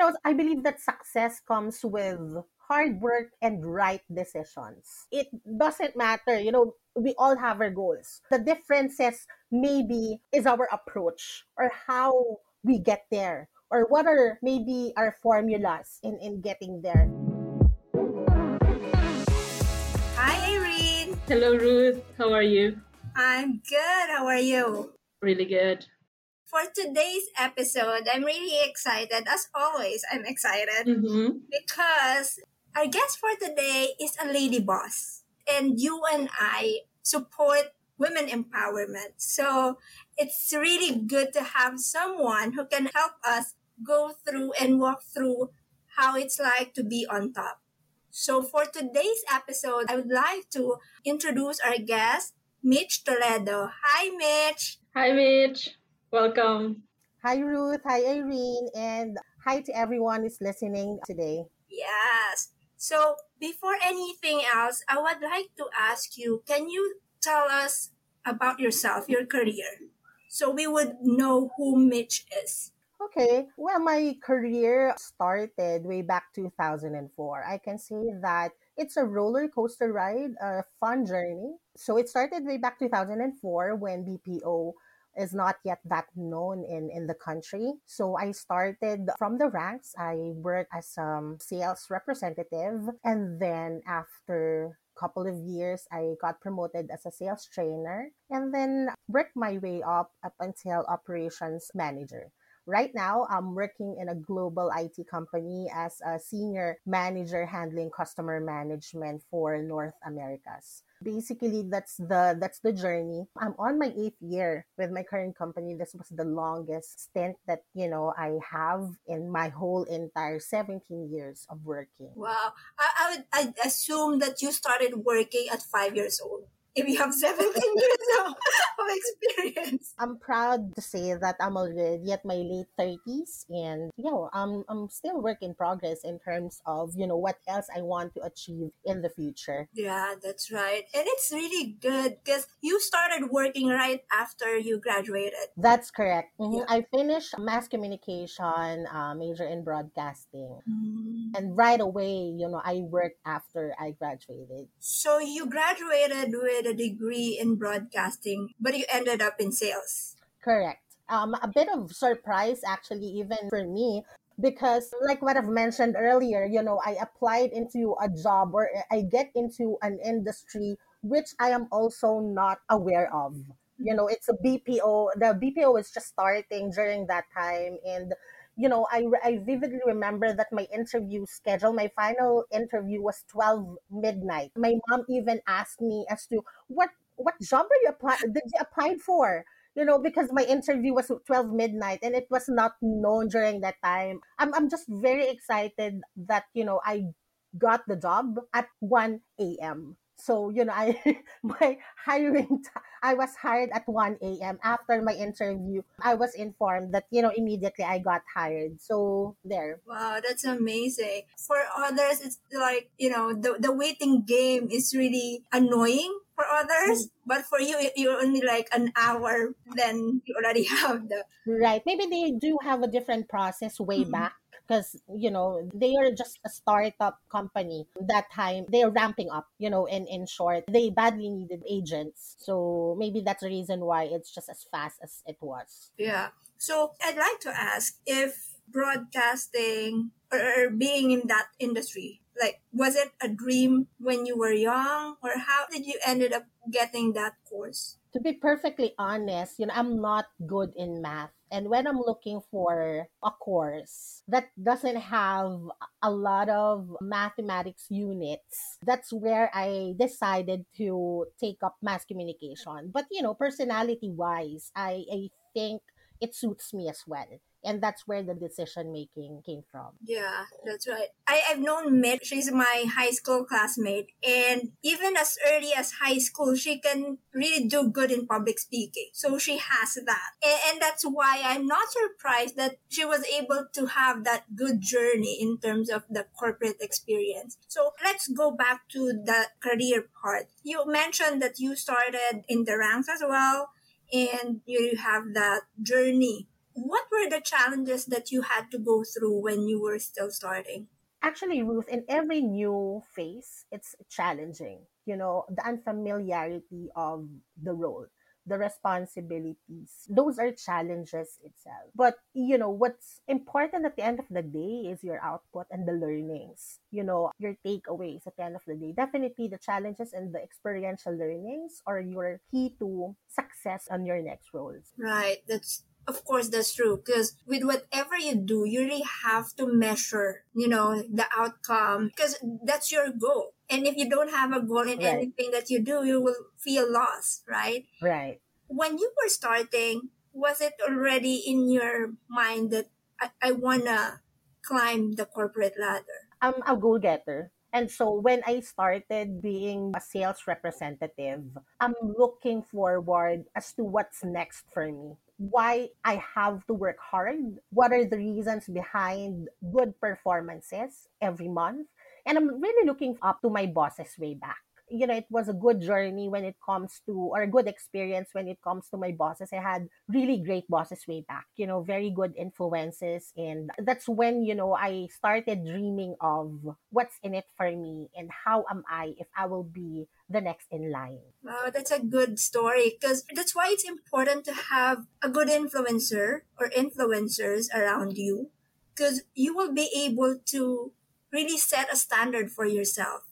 know, I believe that success comes with hard work and right decisions. It doesn't matter, you know, we all have our goals. The differences maybe is our approach or how we get there or what are maybe our formulas in, in getting there. Hi, Irene. Hello, Ruth. How are you? I'm good. How are you? Really good. For today's episode, I'm really excited. As always, I'm excited Mm-hmm. because our guest for today is a lady boss. And you and I support women empowerment. So it's really good to have someone who can help us go through and walk through how it's like to be on top. So for today's episode, I would like to introduce our guest, Mitch Toledo. Hi, Mitch. Hi, Mitch. Welcome. Hi, Ruth. Hi, Irene. And hi to everyone who's listening today. Yes. So before anything else, I would like to ask you, can you tell us about yourself, your career? So we would know who Mitch is. Okay, well, my career started way back 2004. I can say that it's a roller coaster ride, a fun journey. So it started way back 2004 when BPO is not yet that known in, in the country. So I started from the ranks. I worked as a um, sales representative. And then after couple of years i got promoted as a sales trainer and then worked my way up up until operations manager Right now, I'm working in a global IT company as a senior manager handling customer management for North Americas. Basically, that's the that's the journey. I'm on my eighth year with my current company. This was the longest stint that you know I have in my whole entire 17 years of working. Wow. I, I would I assume that you started working at five years old. If you have 17 years of, of experience. I'm proud to say that I'm already at my late 30s and you know, I'm I'm still work in progress in terms of, you know, what else I want to achieve in the future. Yeah, that's right. And it's really good because you started working right after you graduated. That's correct. Mhm. Yeah. I finished mass communication uh, major in broadcasting. Mm. And right away, you know, I worked after I graduated. So you graduated with a degree in broadcasting, but you ended up in sales. Correct. Um, a bit of surprise, actually, even for me, because like what I've mentioned earlier, you know, I applied into a job or I get into an industry which I am also not aware of. You know, it's a BPO. The BPO is just starting during that time, and you know, I, I vividly remember that my interview schedule, my final interview was 12 midnight. My mom even asked me as to what what job are you apply did you applied for? You know, because my interview was 12 midnight and it was not known during that time. I'm, I'm just very excited that, you know, I got the job at 1 a.m. So, you know, I my hiring t- I was hired at 1 a.m. after my interview. I was informed that, you know, immediately I got hired. So, there. Wow, that's amazing. For others, it's like, you know, the, the waiting game is really annoying for others. But for you, you're only like an hour, then you already have the. Right. Maybe they do have a different process way Mhm. back because, you know, they are just a startup company. That time, they're ramping up, you know, in, in short. They badly needed agents. So maybe that's the reason why it's just as fast as it was. Yeah. So I'd like to ask if broadcasting or being in that industry, like, was it a dream when you were young or how did you ended up getting that course? To be perfectly honest, you know, I'm not good in math. And when I'm looking for a course that doesn't have a lot of mathematics units, that's where I decided to take up mass communication. But, you know, personality wise, I, I think it suits me as well. And that's where the decision making came from. Yeah, that's right. I, I've known Mitch. She's my high school classmate. And even as early as high school, she can really do good in public speaking. So she has that. And, and that's why I'm not surprised that she was able to have that good journey in terms of the corporate experience. So let's go back to the career part. You mentioned that you started in the ranks as well and you have that journey what were the challenges that you had to go through when you were still starting? Actually, Ruth, in every new phase, it's challenging. You know, the unfamiliarity of the role, the responsibilities, those are challenges itself. But, you know, what's important at the end of the day is your output and the learnings, you know, your takeaways at the end of the day. Definitely the challenges and the experiential learnings are your key to success on your next roles. Right. That's of course that's true because with whatever you do you really have to measure you know the outcome because that's your goal and if you don't have a goal in Right. anything that you do you will feel lost right Right. when you were starting was it already in your mind that i, I want to climb the corporate ladder I'm a goal getter. And so when I started being a sales representative, I'm looking forward as to what's next for me. Why I have to work hard. What are the reasons behind good performances every month? And I'm really looking up to my bosses way back. You know, it was a good journey when it comes to, or a good experience when it comes to my bosses. I had really great bosses way back, you know, very good influences. And that's when, you know, I started dreaming of what's in it for me and how am I if I will be the next in line. Wow, that's a good story because that's why it's important to have a good influencer or influencers around you because you will be able to really set a standard for yourself.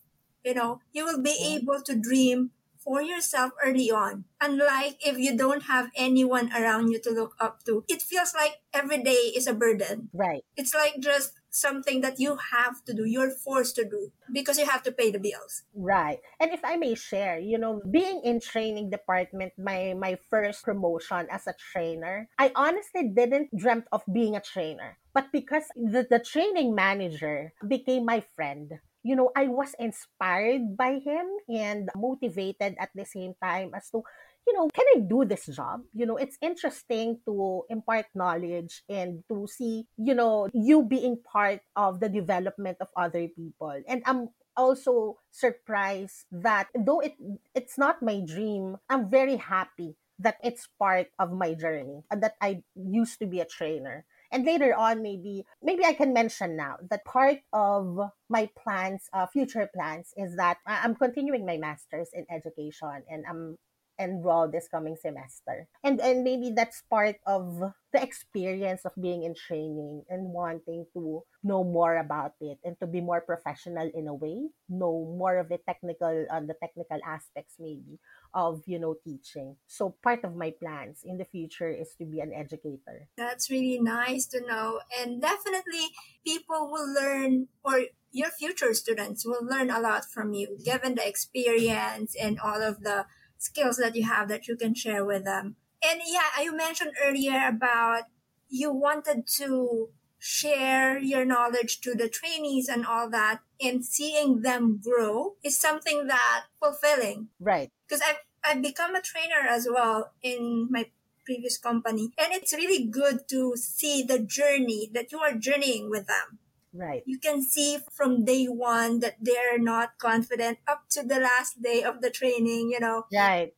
You know, you will be able to dream for yourself early on. Unlike if you don't have anyone around you to look up to, it feels like every day is a burden. Right. It's like just something that you have to do, you're forced to do because you have to pay the bills. Right. And if I may share, you know, being in training department, my my first promotion as a trainer, I honestly didn't dreamt of being a trainer. But because the, the training manager became my friend, you know, I was inspired by him and motivated at the same time as to, you know, can I do this job? You know, it's interesting to impart knowledge and to see, you know, you being part of the development of other people. And I'm also surprised that though it it's not my dream, I'm very happy that it's part of my journey and that I used to be a trainer. And later on, maybe maybe I can mention now that part of my plans, uh, future plans, is that I- I'm continuing my master's in education, and I'm enrolled this coming semester. And and maybe that's part of the experience of being in training and wanting to know more about it and to be more professional in a way, know more of the technical on the technical aspects maybe of you know teaching. So part of my plans in the future is to be an educator. That's really nice to know. And definitely, people will learn, or your future students will learn a lot from you, given the experience and all of the skills that you have that you can share with them. And yeah, you mentioned earlier about you wanted to share your knowledge to the trainees and all that, and seeing them grow is something that fulfilling Right. because I've I've become a trainer as well in my previous company, and it's really good to see the journey that you are journeying with them. Right. You can see from day one that they're not confident up to the last day of the training, you know, Right.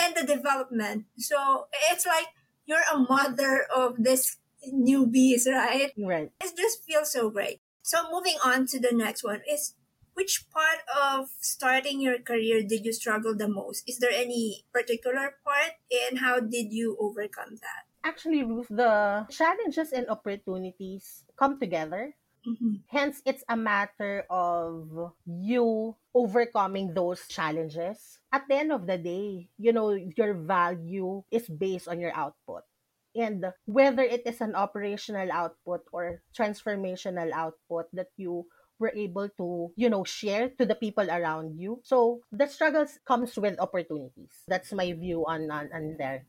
and the development. So it's like you're a mother of this newbies, right? Right. It just feels so great. So moving on to the next one is which part of starting your career did you struggle the most? Is there any particular part and how did you overcome that? Actually, Ruth, the challenges and opportunities come together. Hmm Hence, it's a matter of you overcoming those challenges. At the end of the day, you know, your value is based on your output. And whether it is an operational output or transformational output that you were able to, you know, share to the people around you. So the struggles comes with opportunities. That's my view on on, on there.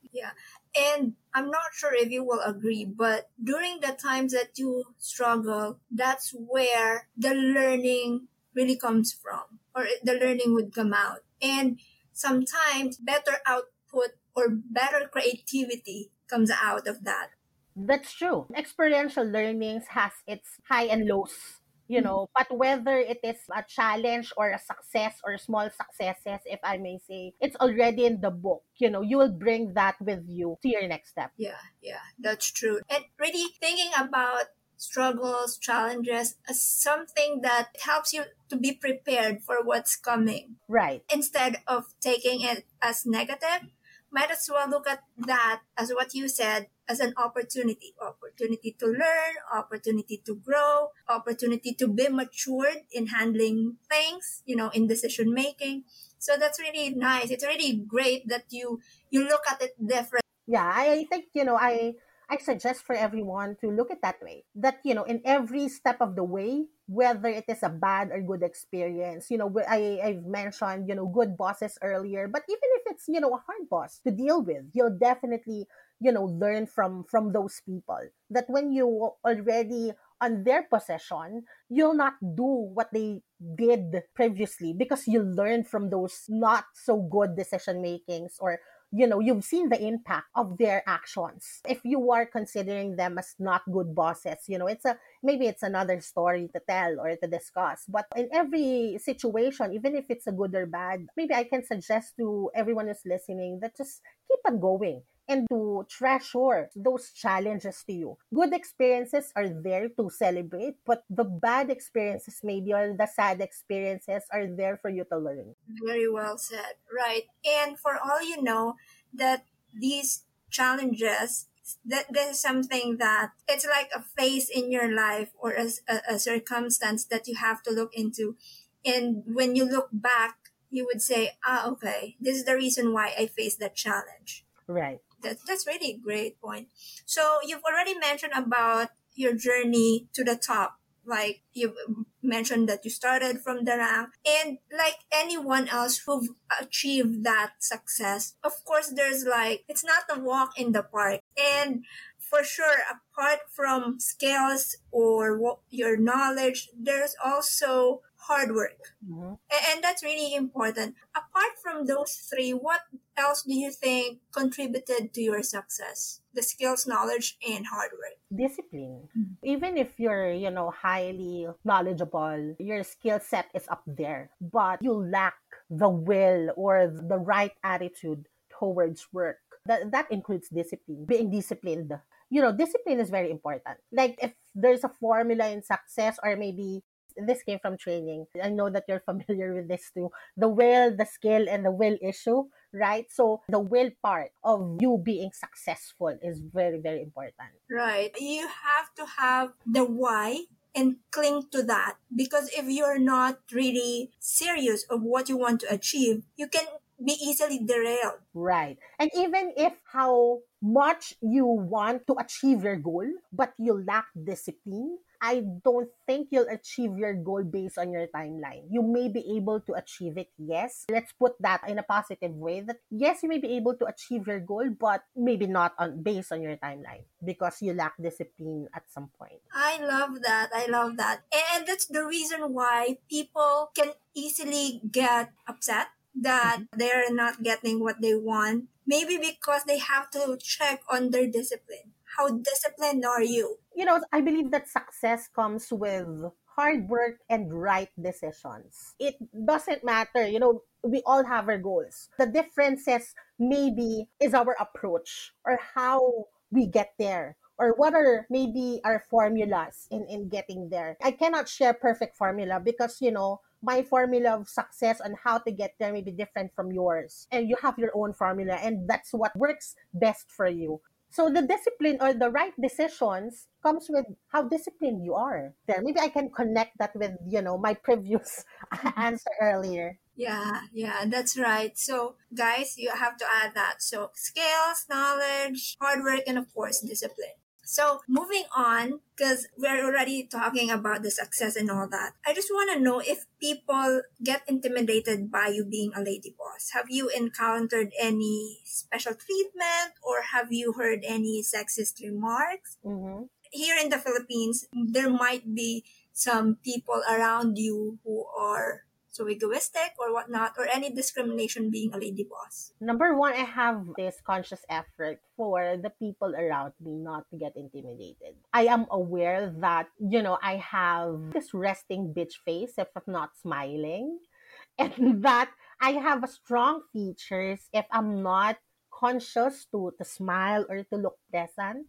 And I'm not sure if you will agree, but during the times that you struggle, that's where the learning really comes from, or the learning would come out. And sometimes better output or better creativity comes out of that. That's true. Experiential learnings has its high and lows you mm-hmm. know but whether it is a challenge or a success or small successes if i may say it's already in the book you know you will bring that with you to your next step Yeah, yeah, that's true. And really thinking about struggles, challenges as something that helps you to be prepared for what's coming. right Instead of taking it as negative, might as well look at that as what you said as an opportunity. Opportunity to learn opportunity to grow opportunity to be matured in handling things you know in decision making. So that's really nice. It's really great that you you look at it different. Yeah I, think you know i i suggest for everyone to look at that way that you know in every step of the way whether it is a bad or good experience you know i i've mentioned you know good bosses earlier but even if it's you know a hard boss to deal with you'll definitely you know learn from from those people. That when you already on their possession you'll not do what they did previously because you learn from those not so good decision makings or you know you've seen the impact of their actions. If you are considering them as not good bosses you know it's a maybe it's another story to tell or to discuss but in every situation even if it's a good or bad maybe i can suggest to everyone who's listening that just keep on going and to treasure those challenges to you. Good experiences are there to celebrate, but the bad experiences, maybe, or the sad experiences, are there for you to learn. Very well said. Right. And for all you know, that these challenges, that this is something that it's like a phase in your life or a, a, a circumstance that you have to look into. And when you look back, you would say, ah, okay, this is the reason why I faced that challenge. Right. That, that's really a great point. So you've already mentioned about your journey to the top. Like you mentioned that you started from the rank and like anyone else who've achieved that success, of course there's like, it's not a walk in the park. And for sure, apart from skills or your knowledge, there's also hard work. Mhm. And that's really important. Apart from those three, what else do you think contributed to your success? The skills, knowledge, and hard work. Discipline. Mhm. Even if you're, you know, highly knowledgeable, your skill set is up there, but you lack the will or the right attitude towards work. That, that includes discipline, being disciplined. You know, discipline is very important. Like if there's a formula in success, or maybe this came from training. I know that you're familiar with this too. The will, the skill, and the will issue, right? So the will part of you being successful is very, very important. Right. You have to have the why and cling to that because if you're not really serious of what you want to achieve, you can be easily derailed. Right. And even if how much you want to achieve your goal, but you lack discipline, I don't think you'll achieve your goal based on your timeline. You may be able to achieve it, yes. Let's put that in a positive way that yes, you may be able to achieve your goal, but maybe not on based on your timeline because you lack discipline at some point. I love that. I love that. And that's the reason why people can easily get upset that mm-hmm. they're not getting what they want. Maybe because they have to check on their discipline. How disciplined are you? you know, I believe that success comes with hard work and right decisions. It doesn't matter, you know, we all have our goals. The differences maybe is our approach or how we get there or what are maybe our formulas in in getting there. I cannot share perfect formula because, you know, my formula of success on how to get there may be different from yours. And you have your own formula and that's what works best for you. So the discipline or the right decisions comes with how disciplined you are. There, maybe I can connect that with you know my previous mm-hmm. answer earlier. Yeah, yeah, that's right. So, guys, you have to add that. So, skills, knowledge, hard work, and of course, discipline. So, moving on, because we're already talking about the success and all that, I just want to know if people get intimidated by you being a lady boss. Have you encountered any special treatment or have you heard any sexist remarks? hmm Here in the Philippines, there might be some people around you who are too egoistic or whatnot, or any discrimination being a lady boss? Number one, I have this conscious effort for the people around me not to get intimidated. I am aware that, you know, I have this resting bitch face if I'm not smiling, and that I have strong features if I'm not conscious to, to smile or to look pleasant.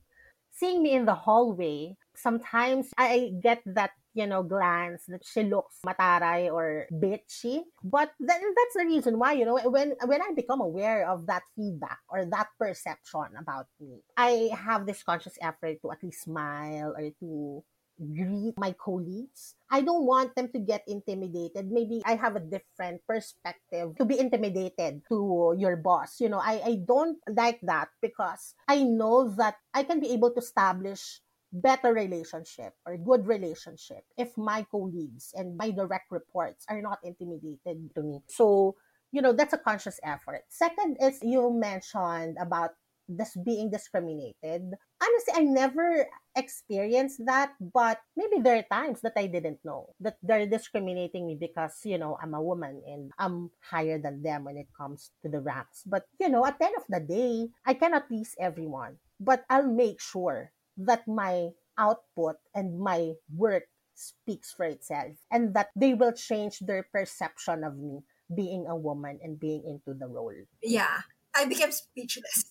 Seeing me in the hallway, sometimes I get that you know, glance that she looks mataray or bitchy. But then that's the reason why, you know, when when I become aware of that feedback or that perception about me, I have this conscious effort to at least smile or to greet my colleagues. I don't want them to get intimidated. Maybe I have a different perspective to be intimidated to your boss. You know, I, I don't like that because I know that I can be able to establish better relationship or good relationship if my colleagues and my direct reports are not intimidated to me. So, you know, that's a conscious effort. Second is you mentioned about this being discriminated. Honestly, I never experienced that, but maybe there are times that I didn't know that they're discriminating me because, you know, I'm a woman and I'm higher than them when it comes to the ranks. But, you know, at the end of the day, I cannot please everyone, but I'll make sure that my output and my work speaks for itself and that they will change their perception of me being a woman and being into the role. Yeah, I became speechless.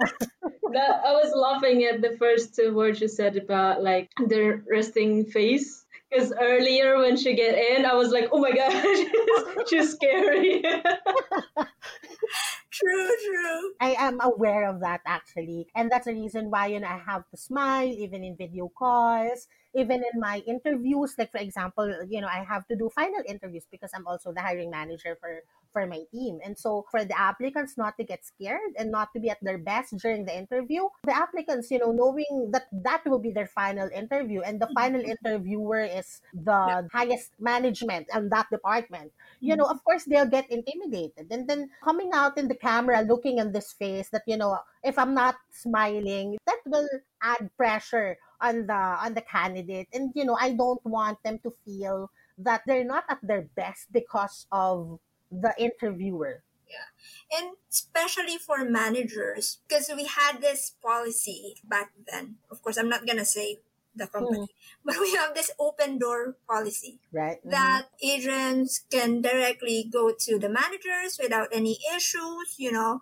that I was laughing at the first two words you said about like the resting face. Because earlier when she get in, I was like, "Oh my god, she's scary." true, true. I am aware of that actually. And that's the reason why you know I have to smile even in video calls, even in my interviews. Like for example, you know, I have to do final interviews because I'm also the hiring manager for for my team. And so for the applicants not to get scared and not to be at their best during the interview, the applicants, you know, knowing that that will be their final interview and the mm-hmm. final interviewer is the highest management and that department, you know, mm-hmm. of course they'll get intimidated. And then coming out in the camera looking in this face that, you know, if I'm not smiling, that will add pressure on the on the candidate. And you know, I don't want them to feel that they're not at their best because of the interviewer. Yeah. And especially for managers, because we had this policy back then. Of course, I'm not going to say the company, mm. but we have this open door policy. Right. Mm-hmm. That agents can directly go to the managers without any issues, you know.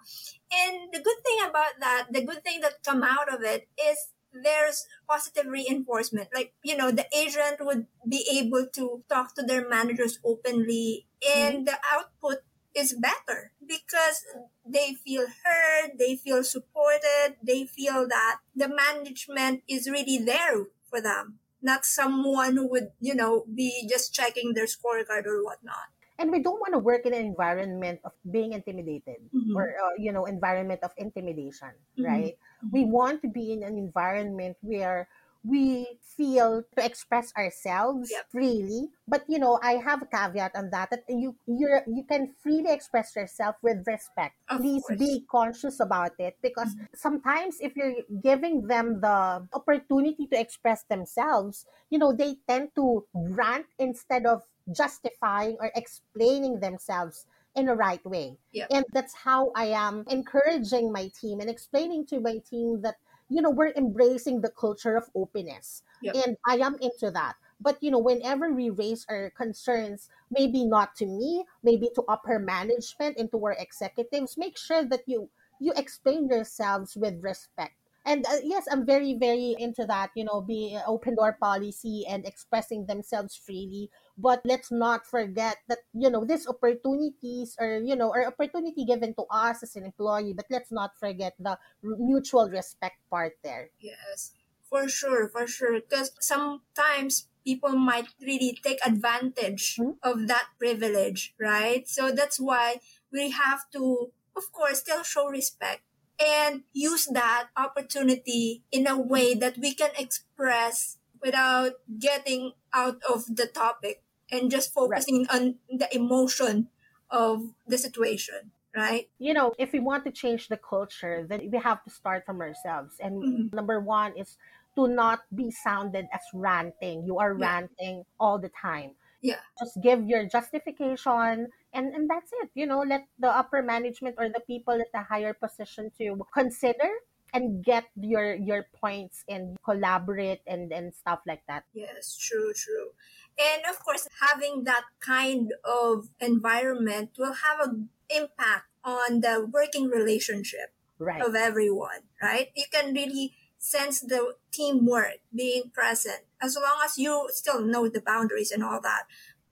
And the good thing about that, the good thing that come out of it is there's positive reinforcement. Like, you know, the agent would be able to talk to their managers openly and mm-hmm. the output is better because they feel heard, they feel supported, they feel that the management is really there for them, not someone who would, you know, be just checking their scorecard or whatnot and we don't want to work in an environment of being intimidated mm-hmm. or uh, you know environment of intimidation mm-hmm. right mm-hmm. we want to be in an environment where we feel to express ourselves yep. freely but you know i have a caveat on that that you you you can freely express yourself with respect of please course. be conscious about it because mm-hmm. sometimes if you're giving them the opportunity to express themselves you know they tend to rant instead of justifying or explaining themselves in a right way. Yep. And that's how I am encouraging my team and explaining to my team that, you know, we're embracing the culture of openness. Yep. And I am into that. But, you know, whenever we raise our concerns, maybe not to me, maybe to upper management and to our executives, make sure that you you explain yourselves with respect and uh, yes i'm very very into that you know be uh, open door policy and expressing themselves freely but let's not forget that you know these opportunities or you know are opportunity given to us as an employee but let's not forget the mutual respect part there. Yes for sure for sure because sometimes people might really take advantage mm-hmm. of that privilege right? So that's why we have to of course still show respect and use that opportunity in a way that we can express without getting out of the topic and just focusing right. on the emotion of the situation right you know if we want to change the culture then we have to start from ourselves and mm-hmm. number one is to not be sounded as ranting you are yeah. ranting all the time Yeah. Just give your justification and, and that's it. You know, let the upper management or the people at the higher position to consider and get your your points and collaborate and and stuff like that Yes, true, true. And of course, having that kind of environment will have an impact on the working relationship right of everyone, right? You can really sense the teamwork being present as long as you still know the boundaries and all that.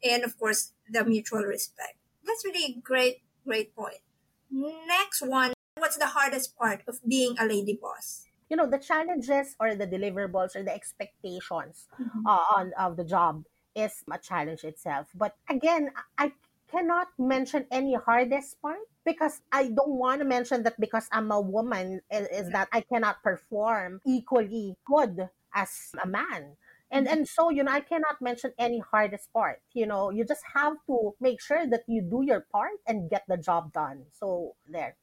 And of course, the mutual respect. That's really a great, great point. Next one, what's the hardest part of being a lady boss? you know the challenges or the deliverables or the expectations uh, on of the job is a challenge itself. But again i cannot mention any hardest part because i don't want to mention that because i'm a woman is, that i cannot perform equally good as a man. And mm-hmm. and so you know i cannot mention any hardest part. You know you just have to make sure that you do your part and get the job done. So there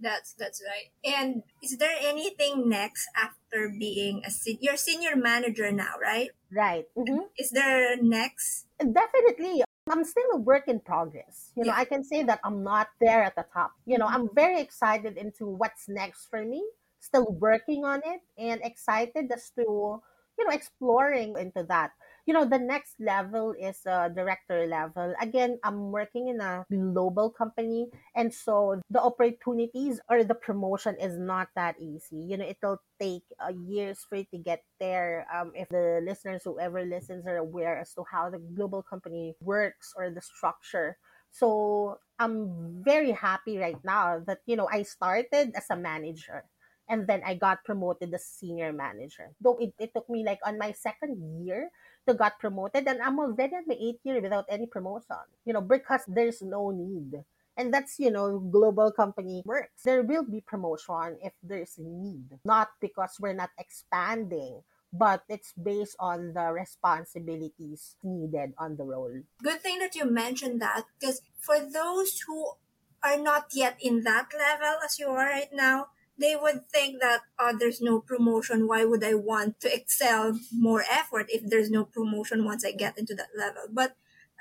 That's that's right. And is there anything next after being a sen- you're senior manager now, right? right Mhm. Is there next? definitely i'm still a work in progress you know Yeah. i can say that i'm not there at the top you know i'm very excited into what's next for me still working on it and excited as to you know exploring into that you know the next level is uh, director level. Again i'm working in a global company and so the opportunities or the promotion is not that easy. You know it'll take uh, years for you to get there. Um, if the listeners whoever listens are aware as to how the global company works or the structure. So i'm very happy right now that you know i started as a manager and then i got promoted as senior manager. Though it, it took me like on my second year to got promoted and i'm already at my eighth year without any promotion you know because there's no need. And that's you know global company works. There will be promotion if there's a need not because we're not expanding but it's based on the responsibilities needed on the role. Good thing that you mentioned that because for those who are not yet in that level as you are right now, they would think that oh there's no promotion. Why would I want to excel more effort if there's no promotion once I get into that level? But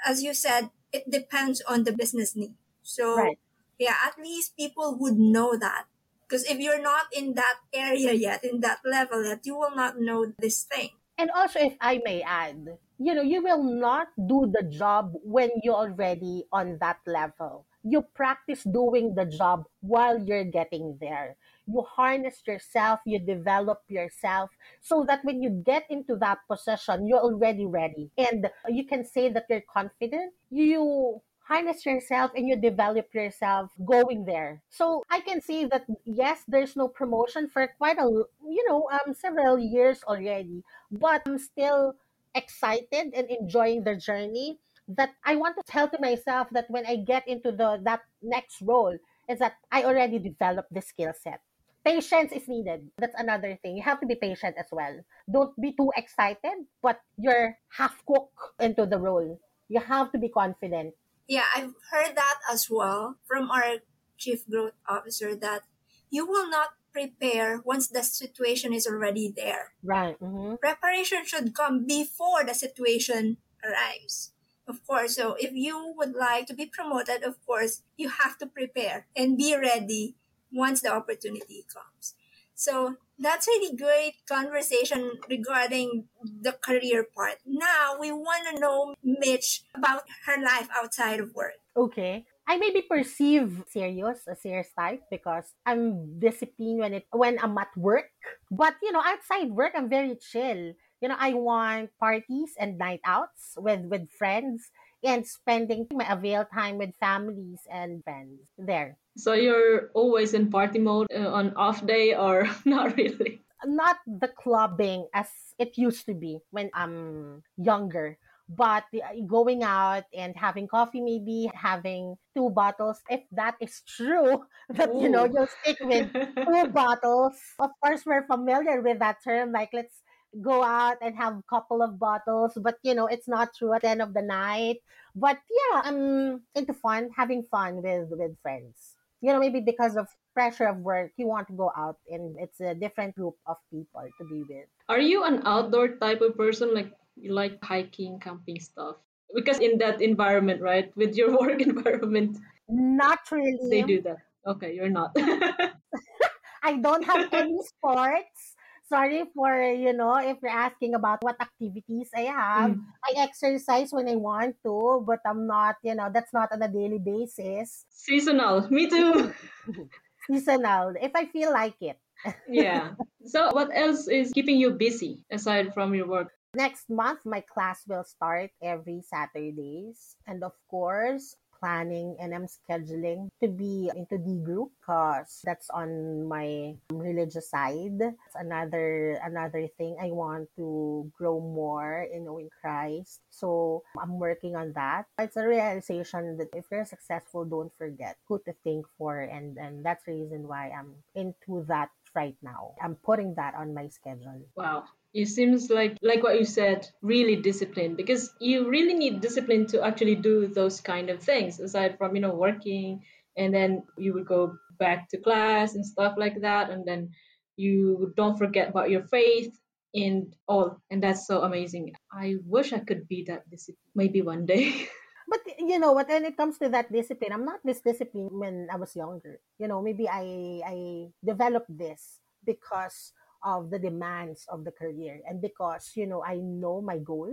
as you said, it depends on the business need. So Right. yeah, at least people would know that. Because if you're not in that area yet, in that level yet, you will not know this thing. And also, if I may add, you know, you will not do the job when you're already on that level. You practice doing the job while you're getting there. You harness yourself, you develop yourself so that when you get into that position, you're already ready. And you can say that you're confident. You harness yourself and you develop yourself going there. So I can say that yes, there's no promotion for quite a you know um several years already but I'm still excited and enjoying the journey that I want to tell to myself that when I get into the that next role is that I already developed the skill set. Patience is needed. That's another thing. You have to be patient as well. Don't be too excited, but you're half cooked into the role. You have to be confident. Yeah, I've heard that as well from our chief growth officer that you will not prepare once the situation is already there. Right. hmm Preparation should come before the situation arrives. Of course, so if you would like to be promoted, of course, you have to prepare and be ready once the opportunity comes. So that's really great conversation regarding the career part. Now we want to know Mitch about her life outside of work. Okay. I may be perceived serious, a serious type, because I'm disciplined when it when I'm at work. But you know, outside work, I'm very chill. You know, I want parties and night outs with with friends and spending my avail time with families and friends. There. So you're always in party mode uh, on off day or not really? not the clubbing as it used to be when I'm younger, but uh, going out and having coffee, maybe having two bottles, if that is true, that you know, you'll stick with two bottles. Of course, we're familiar with that term, like let's go out and have a couple of bottles, but you know, it's not true at the end of the night. But yeah, I'm into fun, having fun with with friends. You know, maybe because of pressure of work, you want to go out and it's a different group of people to be with. Are you an outdoor type of person? Like you like hiking, camping stuff? because in that environment, right, with your work environment, Not really they do that. Okay, you're not. I don't have any sports. Sorry for, you know, if you're asking about what activities I have. Mm. I exercise when I want to, but I'm not, you know, that's not on a daily basis. Seasonal. Me too. Seasonal, if I feel like it. yeah. So, what else is keeping you busy aside from your work? Next month, my class will start every Saturdays. And of course, planning and I'm scheduling to be into D group because that's on my religious side. It's another another thing I want to grow more in knowing Christ. So I'm working on that. It's a realization that if you're successful, don't forget who to think for and and that's the reason why I'm into that right now. I'm putting that on my schedule. Wow. It seems like like what you said, really disciplined because you really need discipline to actually do those kind of things aside from, you know, working and then you would go back to class and stuff like that and then you don't forget about your faith and all and that's so amazing. I wish I could be that disciplined maybe one day. But you know what? When it comes to that discipline, I'm not this disciplined when I was younger. You know, maybe I I developed this because of the demands of the career and because you know I know my goal.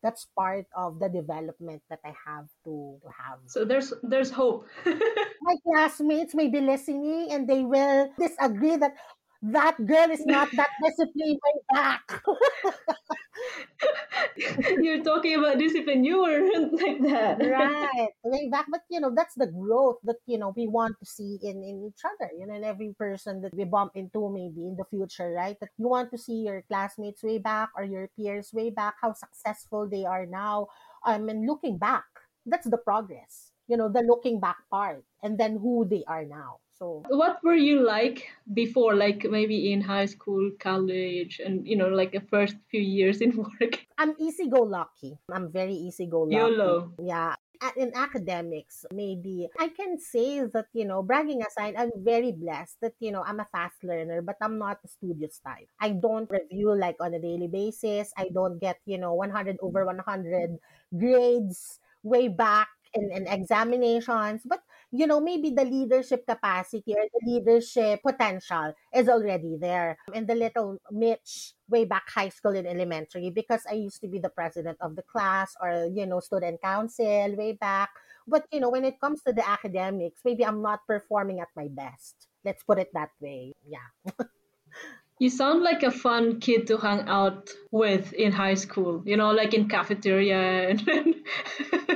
That's part of the development that I have to to have. so there's there's hope. My classmates may be listening and they will disagree that that girl is not that disciplined way back. You're talking about discipline. You weren't like that. right way back but you know that's the growth that you know we want to see in in each other you know in every person that we bump into maybe in the future right that you want to see your classmates way back or your peers way back how successful they are now um and looking back that's the progress you know the looking back part and then who they are now so What were you like before, like maybe in high school, college, and you know, like the first few years in work? i'm easy go lucky i'm very easy go lucky YOLO. yeah. In academics maybe i can say that you know bragging aside i'm very blessed that you know i'm a fast learner but i'm not a studious type. I don't review like on a daily basis. I don't get you know 100 over 100 grades way back in, in examinations. But you know maybe the leadership capacity or the leadership potential is already there in the little Mitch way back high school and elementary because I used to be the president of the class or you know student council way back but you know when it comes to the academics maybe I'm not performing at my best let's put it that way yeah You sound like a fun kid to hang out with in high school. You know, like in cafeteria and.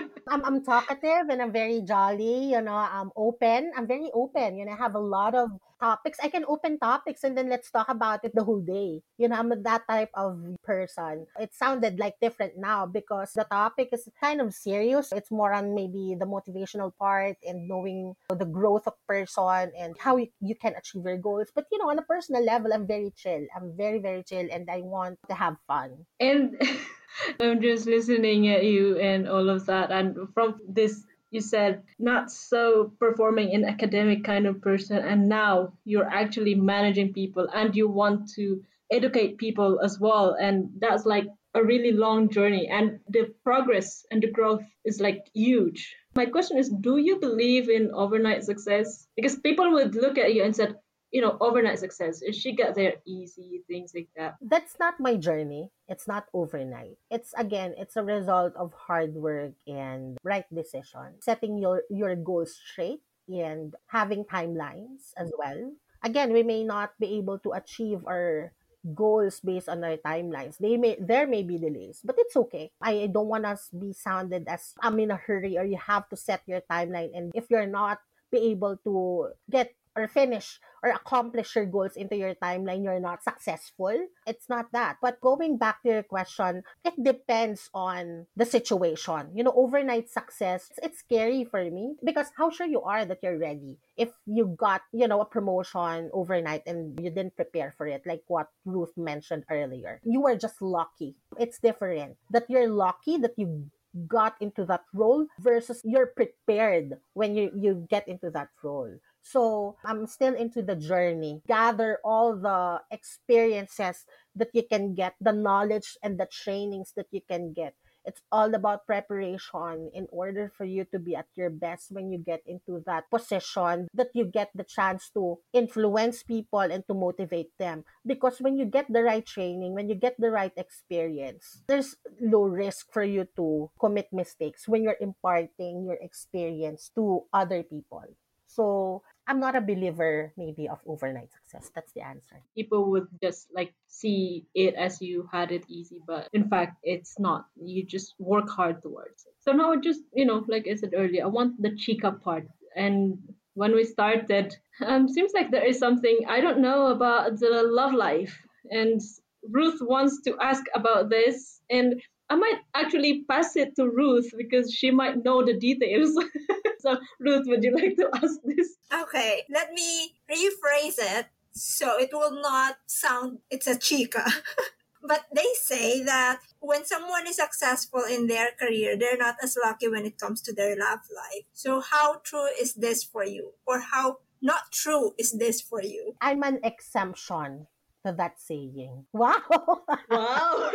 I'm, I'm talkative and I'm very jolly, you know, I'm open. I'm very open, you know, I have a lot of topics. I can open topics and then let's talk about it the whole day. You know, I'm that type of person. It sounded like different now because the topic is kind of serious. It's more on maybe the motivational part and knowing the growth of person and how you, you can achieve your goals. But, you know, on a personal level, I'm very chill. I'm very, very chill and I want to have fun. and I'm just listening at you and all of that. And from this, you said not so performing in academic kind of person, and now you're actually managing people and you want to educate people as well. And that's like a really long journey, and the progress and the growth is like huge. My question is Do you believe in overnight success? Because people would look at you and said, you know, overnight success. She got there easy, things like that. that's not my journey. It's not overnight. It's again, it's a result of hard work and right decision. Setting your your goals straight and having timelines as well. Again, we may not be able to achieve our goals based on our timelines. They may there may be delays, but it's okay. I don't want us be sounded as I'm in a hurry or you have to set your timeline and if you're not be able to get or finish or accomplish your goals into your timeline, you're not successful. It's not that. But going back to your question, it depends on the situation. You know, overnight success, it's scary for me because how sure you are that you're ready if you got, you know, a promotion overnight and you didn't prepare for it, like what Ruth mentioned earlier. You were just lucky. It's different that you're lucky that you got into that role versus you're prepared when you, you get into that role. So I'm still into the journey. Gather all the experiences that you can get, the knowledge and the trainings that you can get. It's all about preparation in order for you to be at your best when you get into that position that you get the chance to influence people and to motivate them. Because when you get the right training, when you get the right experience, there's low risk for you to commit mistakes when you're imparting your experience to other people. So I'm not a believer maybe of overnight success. That's the answer. People would just like see it as you had it easy, but in fact, it's not. You just work hard towards it. So now, just you know, like I said earlier, I want the chica part. And when we started, um, seems like there is something I don't know about the love life, and Ruth wants to ask about this, and I might actually pass it to Ruth because she might know the details. so, Ruth, would you like to ask this? Okay, let me rephrase it so it will not sound it's a chica. but they say that when someone is successful in their career, they're not as lucky when it comes to their love life. So, how true is this for you? Or how not true is this for you? I'm an exemption to that saying. Wow. Wow.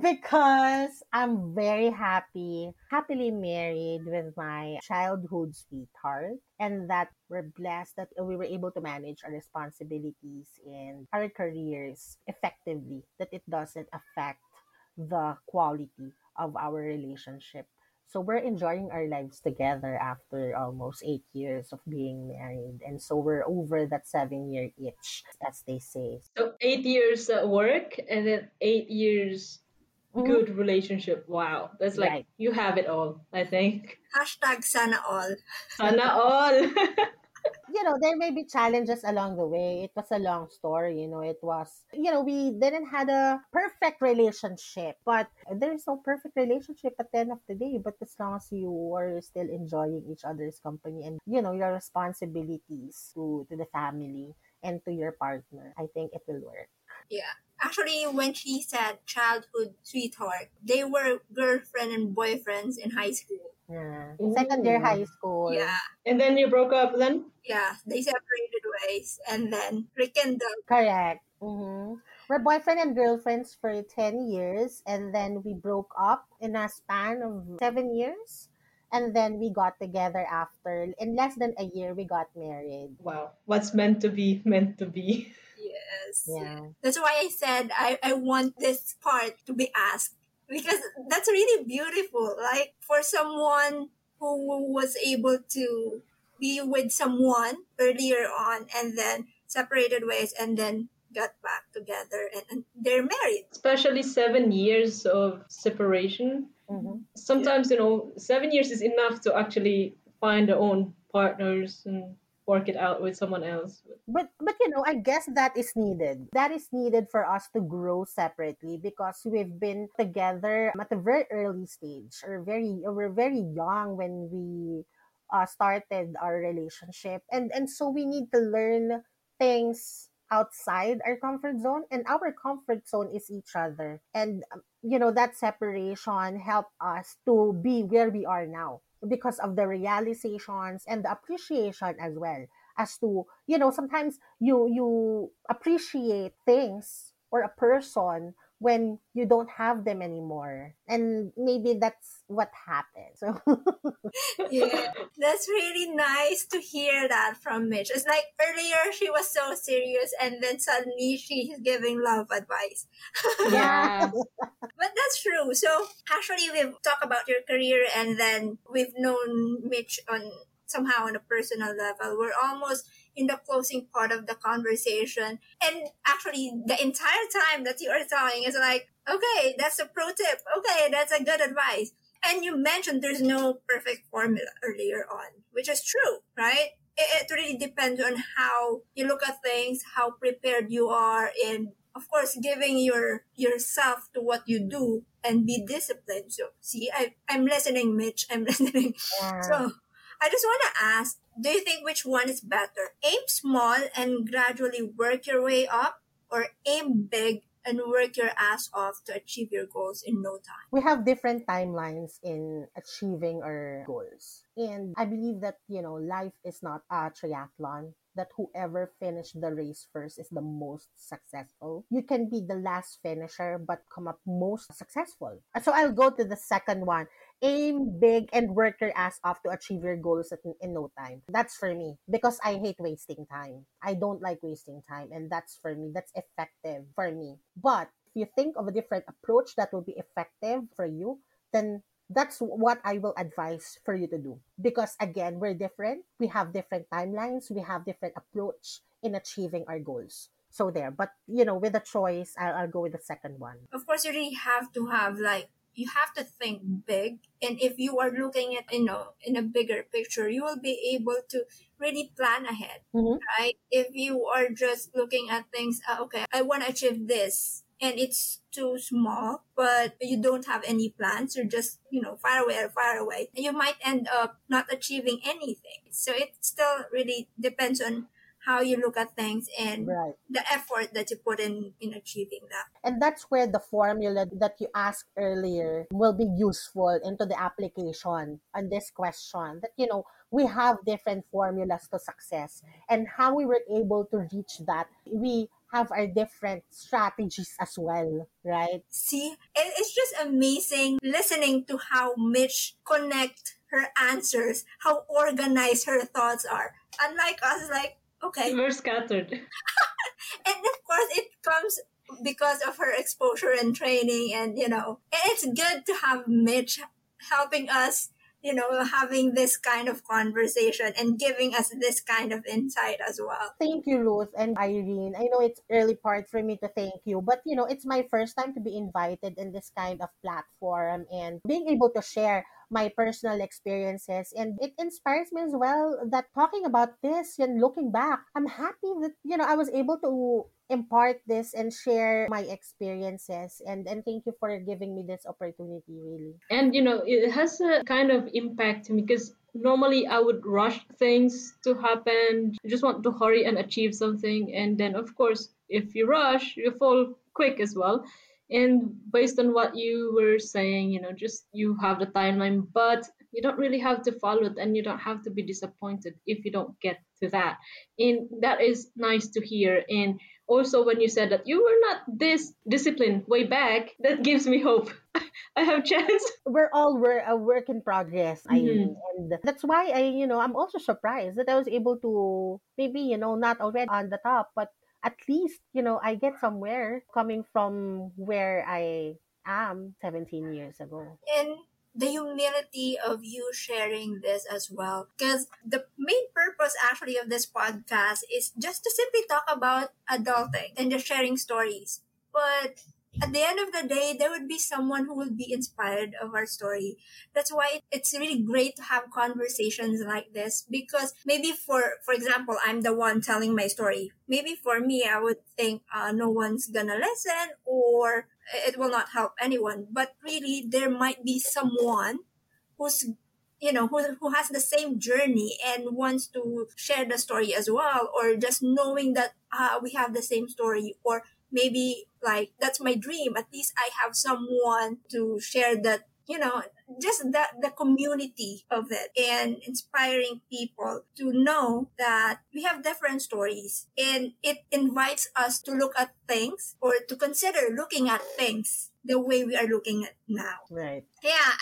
Because I'm very happy, happily married with my childhood sweetheart, and that we're blessed that we were able to manage our responsibilities in our careers effectively, that it doesn't affect the quality of our relationship. So we're enjoying our lives together after almost eight years of being married. And so we're over that seven year itch, as they say. So eight years at work and then eight years Mhm. good relationship. Wow. That's like Right. you have it all, I think. Hashtag sana all. Sana all. you know, there may be challenges along the way. It was a long story, you know. It was, you know, we didn't had a perfect relationship, but there is no perfect relationship at the end of the day. But as long as you are still enjoying each other's company and you know your responsibilities to to the family and to your partner, I think it will work. Yeah. Actually, when she said childhood sweetheart, they were girlfriend and boyfriends in high school. Yeah. Second year Ooh. high school. Yeah. and then you broke up then? Yeah. They separated ways and then rekindled. Correct. hmm We're boyfriend and girlfriends for 10 years, and then we broke up in a span of seven years. And then we got together after, in less than a year, we got married. Wow. What's meant to be, meant to be. Yes. Yeah. That's why I said I, I want this part to be asked because that's really beautiful. Like for someone who was able to be with someone earlier on and then separated ways and then got back together and, and they're married. Especially seven years of separation. hmm Sometimes, you know, seven years is enough to actually find their own partners and work it out with someone else. But, but you know, I guess that is needed. That is needed for us to grow separately because we've been together at a very early stage or very, or we're very young when we uh, started our relationship. And, and so we need to learn things outside our comfort zone and our comfort zone is each other and um, you know that separation helped us to be where we are now because of the realizations and the appreciation as well as to you know sometimes you you appreciate things or a person when you don't have them anymore and maybe that's what happened so Yeah. That's really nice to hear that from Mitch. It's like earlier she was so serious and then suddenly she's giving love advice. Yeah. But that's true. So actually, we've talked about your career, and then we've known Mitch on somehow on a personal level. We're almost in the closing part of the conversation, and actually, the entire time that you are talking is like, okay, that's a pro tip. Okay, that's a good advice. And you mentioned there's no perfect formula earlier on, which is true, right? It, it really depends on how you look at things, how prepared you are, and of course, giving your yourself to what you do and be disciplined. So, see, I, I'm listening, Mitch. I'm listening. yeah. So, I just want to ask do you think which one is better? Aim small and gradually work your way up, or aim big and work your ass off to achieve your goals in no time? we have different timelines in achieving our goals. And I believe that, you know, life is not a triathlon. that whoever finished the race first is the most successful. You can be the last finisher but come up most successful. So I'll go to the second one. Aim big and work your ass off to achieve your goals in, no time. That's for me because I hate wasting time. I don't like wasting time and that's for me. That's effective for me. But if you think of a different approach that will be effective for you, then that's what I will advise for you to do. Because again, we're different. We have different timelines. We have different approach in achieving our goals. So there. But you know, with a choice, I'll, I'll go with the second one. Of course, you really have to have like you have to think big. And if you are looking at you know in a bigger picture you will be able to really plan ahead Mhm. right? If you are just looking at things uh, okay i want to achieve this and it's too small but you don't have any plans you're just you know far away or far away you might end up not achieving anything. So it still really depends on how you look at things and Right. the effort that you put in in achieving that And that's where the formula that you asked earlier will be useful into the application on this question. That, you know, we have different formulas to success and how we were able to reach that. We have our different strategies as well, right? See, it's just amazing listening to how Mitch connect her answers, how organized her thoughts are. Unlike us, like, okay. We're scattered. And of course, it comes because of her exposure and training. And, you know, it's good to have Mitch helping us, you know, having this kind of conversation and giving us this kind of insight as well. Thank you, Ruth and Irene. I know it's early part for me to thank you, but you know, it's my first time to be invited in this kind of platform and being able to share my personal experiences. And it inspires me as well that talking about this and looking back, I'm happy that you know I was able to impart this and share my experiences. And and thank you for giving me this opportunity really. and you know it has a kind of impact because normally i would rush things to happen. You just want to hurry and achieve something. And then of course if you rush you fall quick as well and based on what you were saying you know just you have the timeline but you don't really have to follow it and you don't have to be disappointed if you don't get to that and that is nice to hear and also when you said that you were not this disciplined way back that gives me hope i have chance we're all we're a work in progress Mhm. Irene. and that's why i you know i'm also surprised that i was able to maybe you know not already on the top but at least you know i get somewhere coming from where i am 17 years ago and the humility of you sharing this as well. Because the main purpose actually of this podcast is just to simply talk about adulting and just sharing stories. But at the end of the day, there would be someone who will be inspired of our story. That's why it's really great to have conversations like this because maybe for, for example, I'm the one telling my story. Maybe for me, I would think uh, no one's gonna listen or it will not help anyone. But really, there might be someone who's you know who, who has the same journey and wants to share the story as well or just knowing that uh, we have the same story or maybe like that's my dream. At least i have someone to share that you know just the, the community of it and inspiring people to know that we have different stories. And it invites us to look at things or to consider looking at things the way we are looking at now. Right. Yeah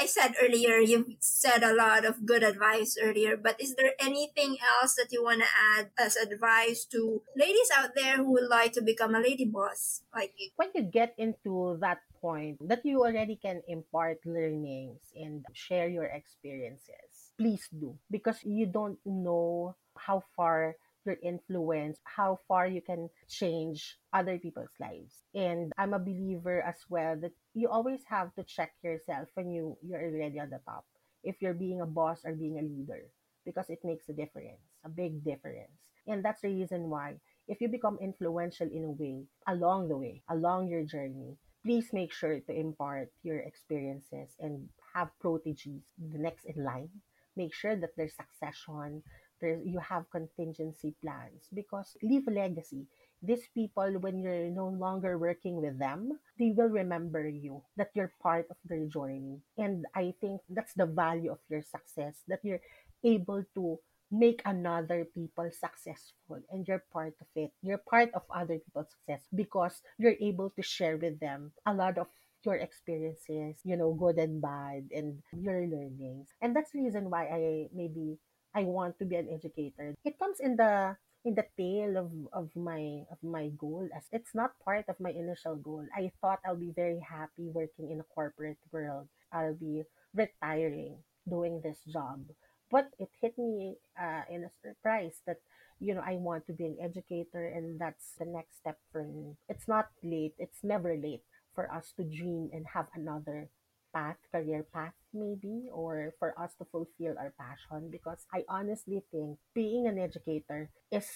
I, said earlier you've said a lot of good advice earlier but is there anything else that you want to add as advice to ladies out there who would like to become a lady boss like when you get into that point that you already can impart learnings and share your experiences please do because you don't know how far your influence how far you can change other people's lives. And i'm a believer as well that you always have to check yourself when you you're already on the top if you're being a boss or being a leader because it makes a difference a big difference. And that's the reason why if you become influential in a way along the way along your journey please make sure to impart your experiences and have proteges the next in line. Make sure that there's succession you have contingency plans because leave a legacy these people when you're no longer working with them they will remember you that you're part of their journey and i think that's the value of your success that you're able to make another people successful and you're part of it. You're part of other people's success because you're able to share with them a lot of your experiences, you know, good and bad, and your learnings. And that's the reason why I maybe I want to be an educator. It comes in the in the tail of, of my of my goal as it's not part of my initial goal. I thought I'll be very happy working in a corporate world. I'll be retiring doing this job. But it hit me uh, in a surprise that you know I want to be an educator and that's the next step for me. It's not late. It's never late for us to dream and have another path, career path maybe, or for us to fulfill our passion because I honestly think being an educator is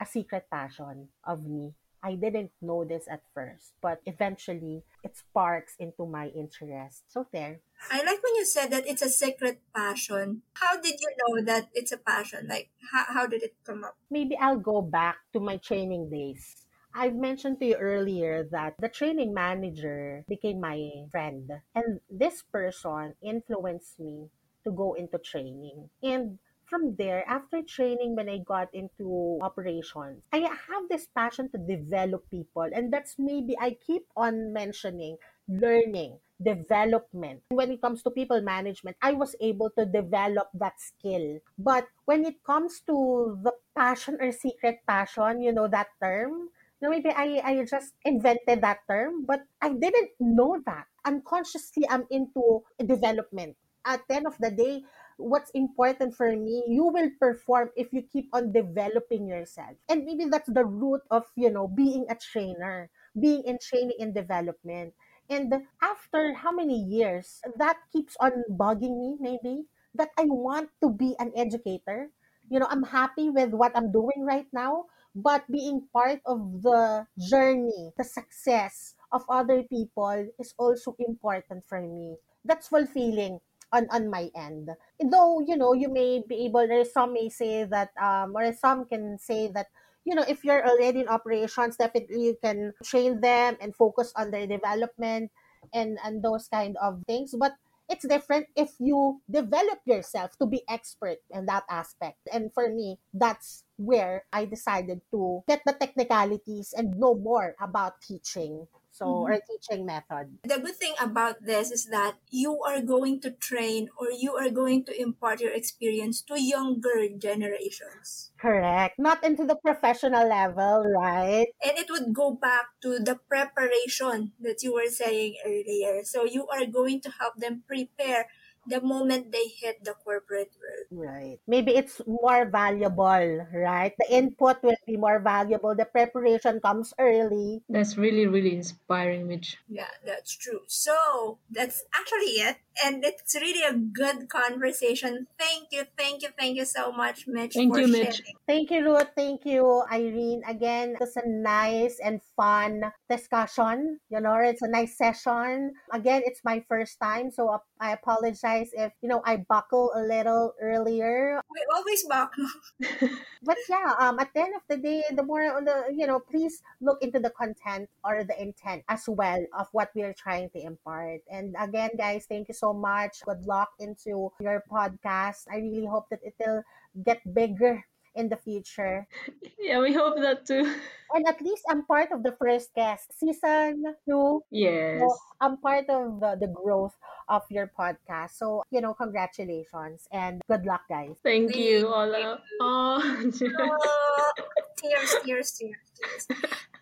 a secret passion of me. I didn't know this at first, but eventually it sparks into my interest. So there. I like when you said that it's a secret passion. How did you know that it's a passion? Like, how, how did it come up? Maybe I'll go back to my training days. I've mentioned to you earlier that the training manager became my friend. And this person influenced me to go into training. And from there, after training, when I got into operations, I have this passion to develop people. And that's maybe I keep on mentioning learning, development. When it comes to people management, I was able to develop that skill. But when it comes to the passion or secret passion, you know, that term, no, maybe I, I just invented that term, but I didn't know that. Unconsciously, I'm into development. At the end of the day, what's important for me, you will perform if you keep on developing yourself. And maybe that's the root of, you know, being a trainer, being in training and development. And after how many years, that keeps on bugging me, maybe, that I want to be an educator. You know, I'm happy with what I'm doing right now, but being part of the journey, the success of other people is also important for me. That's fulfilling on on my end. Though you know, you may be able. There some may say that, um, or some can say that you know, if you're already in operations, definitely you can train them and focus on their development and and those kind of things. But it's different if you develop yourself to be expert in that aspect. And for me, that's where I decided to get the technicalities and know more about teaching. So, mm-hmm. or teaching method. The good thing about this is that you are going to train or you are going to impart your experience to younger generations. Correct. Not into the professional level, right? And it would go back to the preparation that you were saying earlier. So you are going to help them prepare the moment they hit the corporate world. Right. Maybe it's more valuable, right? The input will be more valuable. The preparation comes early. That's really, really inspiring, Mitch. Yeah, that's true. So that's actually it. And it's really a good conversation. Thank you, thank you, thank you so much, Mitch. Thank you, Mitch. Sharing. Thank you, Ruth. Thank you, Irene. Again, it's a nice and fun discussion. You know, it's a nice session. Again, it's my first time, so I apologize if you know I buckle a little earlier. We always buckle. but yeah, um, at the end of the day, the more the you know, please look into the content or the intent as well of what we are trying to impart. And again, guys, thank you so much. Good luck into your podcast. I really hope that it'll get bigger in the future. Yeah, we hope that too. And at least I'm part of the first guest, season two. Yes. So I'm part of the, the growth of your podcast. So, you know, congratulations and good luck, guys. Thank, Thank you, Ola. Oh. oh, tears, tears, tears, tears.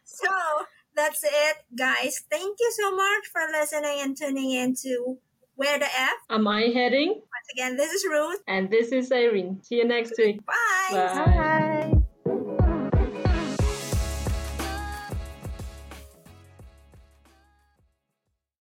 So, that's it, guys. Thank you so much for listening and tuning in to where the F? Am I heading? Once again, this is Ruth. And this is Irene. See you next week. Bye. Bye. Bye.